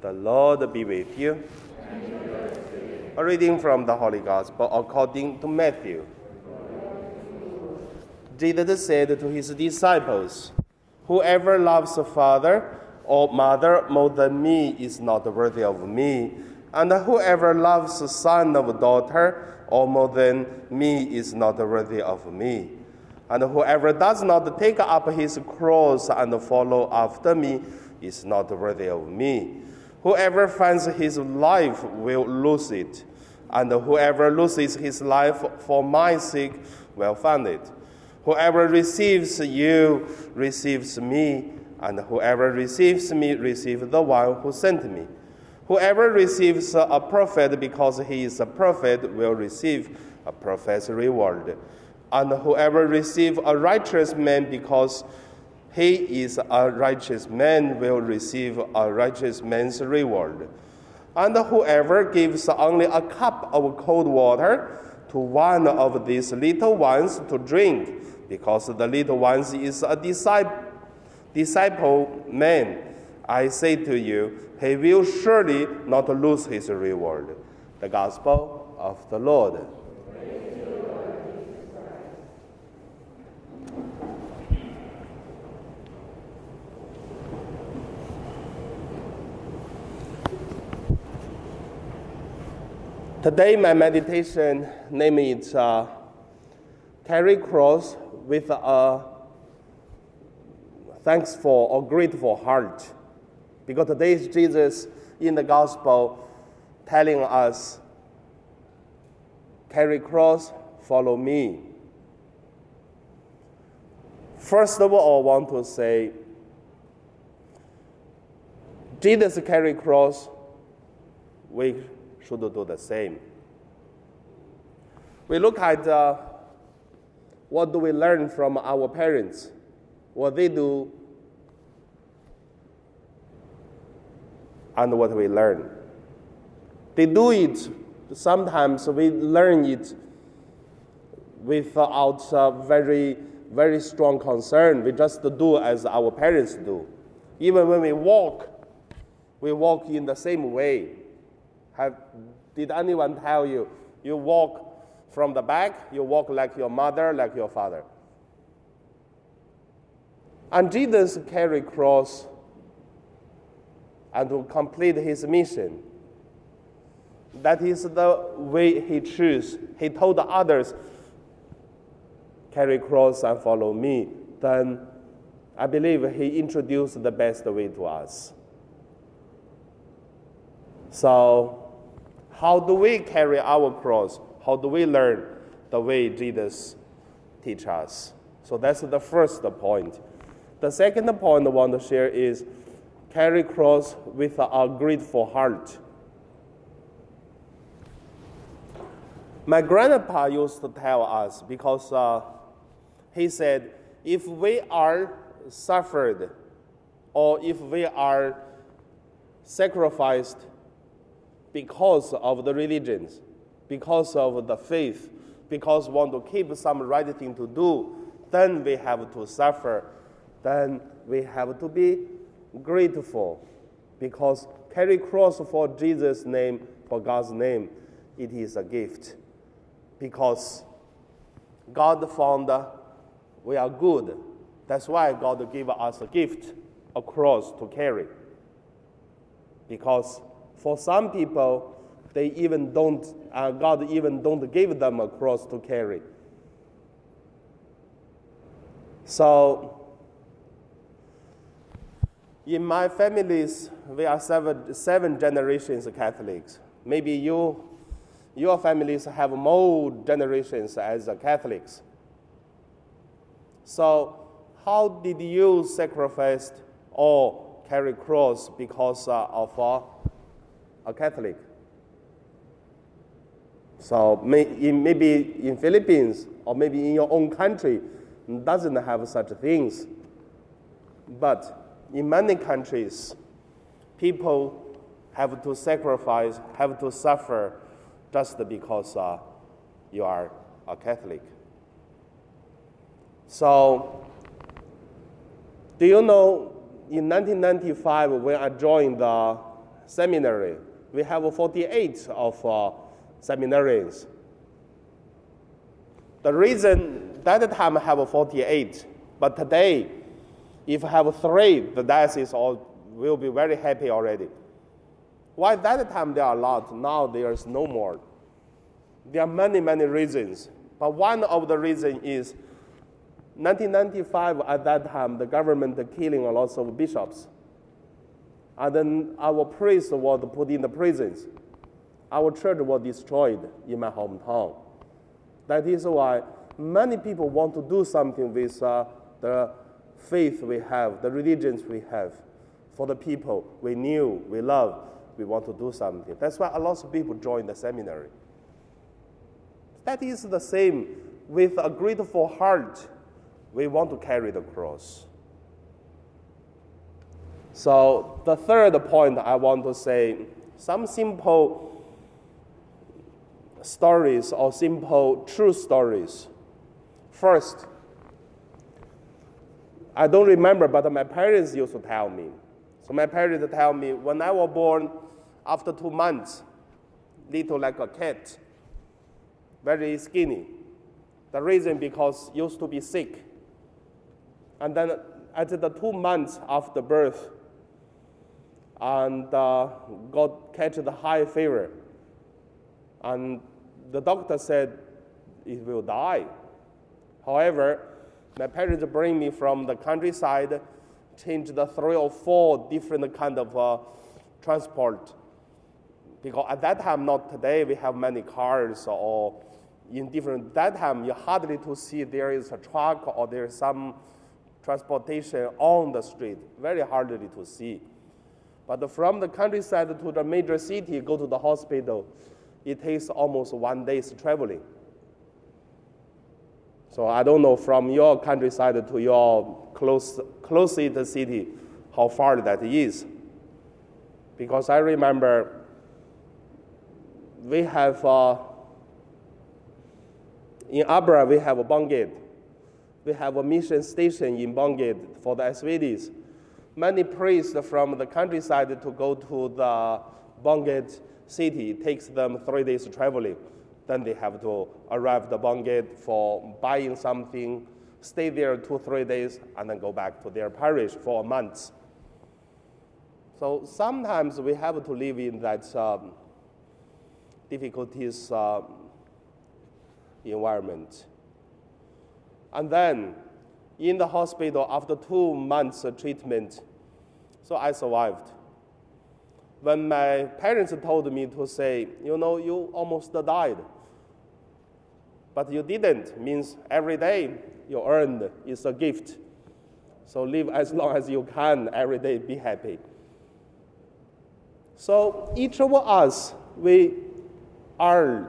The Lord be with you. A reading from the Holy Gospel according to Matthew. Jesus said to his disciples, Whoever loves a father or mother more than me is not worthy of me, and whoever loves a son or daughter or more than me is not worthy of me. And whoever does not take up his cross and follow after me is not worthy of me. Whoever finds his life will lose it, and whoever loses his life for my sake will find it. Whoever receives you receives me, and whoever receives me receives the one who sent me. Whoever receives a prophet because he is a prophet will receive a prophet's reward. And whoever receives a righteous man because he is a righteous man will receive a righteous man's reward. And whoever gives only a cup of cold water to one of these little ones to drink, because the little ones is a disciple, disciple man, I say to you, he will surely not lose his reward. The Gospel of the Lord. Today, my meditation name is uh, Carry Cross with a thankful or grateful heart. Because today is Jesus in the gospel telling us, Carry cross, follow me. First of all, I want to say, Jesus carry cross, we should do the same. We look at uh, what do we learn from our parents, what they do, and what we learn. They do it, sometimes we learn it without uh, very, very strong concern. We just do as our parents do. Even when we walk, we walk in the same way. Have, did anyone tell you you walk from the back, you walk like your mother, like your father? And Jesus carried cross and to complete his mission. That is the way he chose. He told the others, carry cross and follow me. Then I believe he introduced the best way to us. So, how do we carry our cross? How do we learn the way Jesus teach us? So that's the first point. The second point I want to share is carry cross with a grateful heart. My grandpa used to tell us because uh, he said, if we are suffered or if we are sacrificed because of the religions, because of the faith, because we want to keep some right thing to do, then we have to suffer. Then we have to be grateful because carry cross for Jesus' name, for God's name, it is a gift. Because God found we are good. That's why God gave us a gift, a cross to carry. Because for some people, they even don't, uh, God even don't give them a cross to carry. So in my families, we are seven, seven generations Catholics. Maybe you, your families have more generations as Catholics. So, how did you sacrifice or carry cross because uh, of uh, a Catholic? So may, in, maybe in Philippines or maybe in your own country doesn't have such things. But in many countries, people have to sacrifice, have to suffer just because uh, you are a Catholic. So, do you know in 1995 when I joined the seminary. We have 48 of uh, seminarians. The reason that time I have 48, but today, if I have three, the diocese all will be very happy already. Why that time there are a lot, now there is no more. There are many, many reasons. But one of the reasons is 1995, at that time, the government killing a lot of bishops. And then our priests were put in the prisons. Our church was destroyed in my hometown. That is why many people want to do something with uh, the faith we have, the religions we have, for the people we knew, we love. We want to do something. That's why a lot of people join the seminary. That is the same with a grateful heart. We want to carry the cross. So, the third point I want to say some simple stories or simple true stories. First, I don't remember, but my parents used to tell me. So, my parents tell me when I was born, after two months, little like a cat very skinny. The reason because used to be sick. And then at the two months after birth, and uh, got catch the high fever. And the doctor said it will die. However, my parents bring me from the countryside, change the three or four different kind of uh, transport. Because at that time, not today, we have many cars or in different that time you hardly to see there is a truck or there is some transportation on the street very hardly to see but from the countryside to the major city go to the hospital it takes almost one day's traveling so i don't know from your countryside to your close closest city how far that is because i remember we have uh, in Abra, we have a. We have a mission station in Bangued for the SVDs. Many priests from the countryside to go to the Bangued city. It takes them three days traveling. Then they have to arrive the Bangued for buying something, stay there two, three days, and then go back to their parish for a month. So sometimes we have to live in that um, difficulties uh, environment. And then in the hospital, after two months of treatment, so I survived. When my parents told me to say, you know, you almost died, but you didn't, means every day you earned is a gift. So live as long as you can, every day be happy. So each of us, we are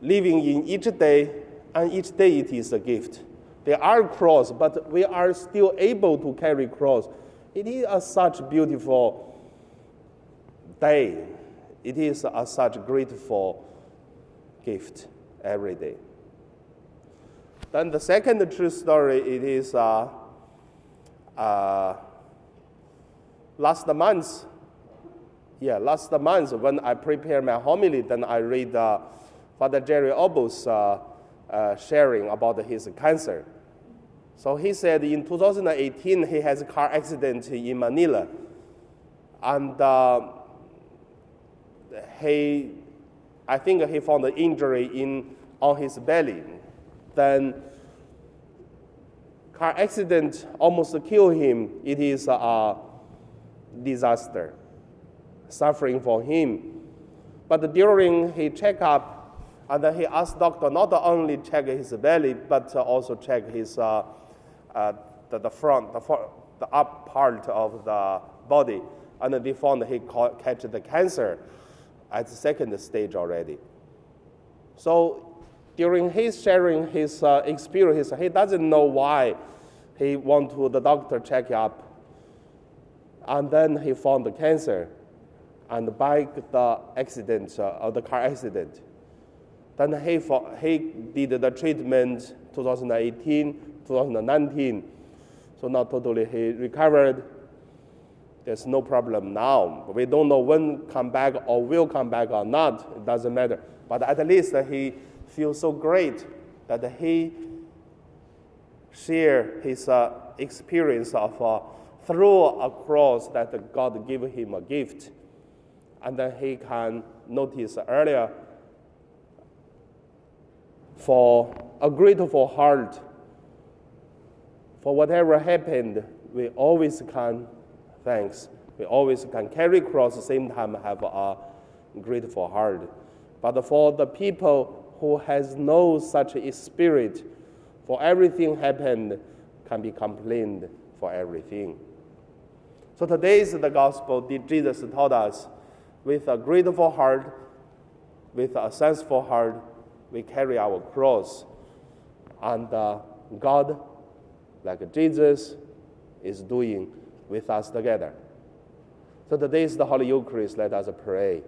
living in each day, and each day it is a gift. There are cross, but we are still able to carry cross. It is a such beautiful day. It is a such grateful gift every day. Then the second true story, it is uh, uh, last month. Yeah, last month when I prepare my homily, then I read uh, Father Jerry Orbos uh, uh, sharing about his cancer. So he said in 2018 he has a car accident in Manila, and uh, he, I think he found an injury in on his belly. Then car accident almost killed him. It is a disaster, suffering for him. But during his checkup, and then he asked doctor not only check his belly, but also check his uh, uh, the, the front, the, the up part of the body. And they found he caught, catch the cancer at the second stage already. So during his sharing his uh, experience, he doesn't know why he went to the doctor check up. And then he found the cancer. And by the accident, uh, the car accident, then he, he did the treatment 2018, 2019. So now totally he recovered. there's no problem now. We don't know when come back or will come back or not. It doesn't matter. But at least he feels so great that he share his uh, experience of uh, through a cross that God gave him a gift. And then he can notice earlier for a grateful heart for whatever happened, we always can thanks. We always can carry cross the same time have a grateful heart. But for the people who has no such spirit, for everything happened can be complained for everything. So today is the gospel Jesus taught us with a grateful heart, with a thankful heart, we carry our cross. And uh, God, like Jesus, is doing with us together. So today is the Holy Eucharist. Let us pray.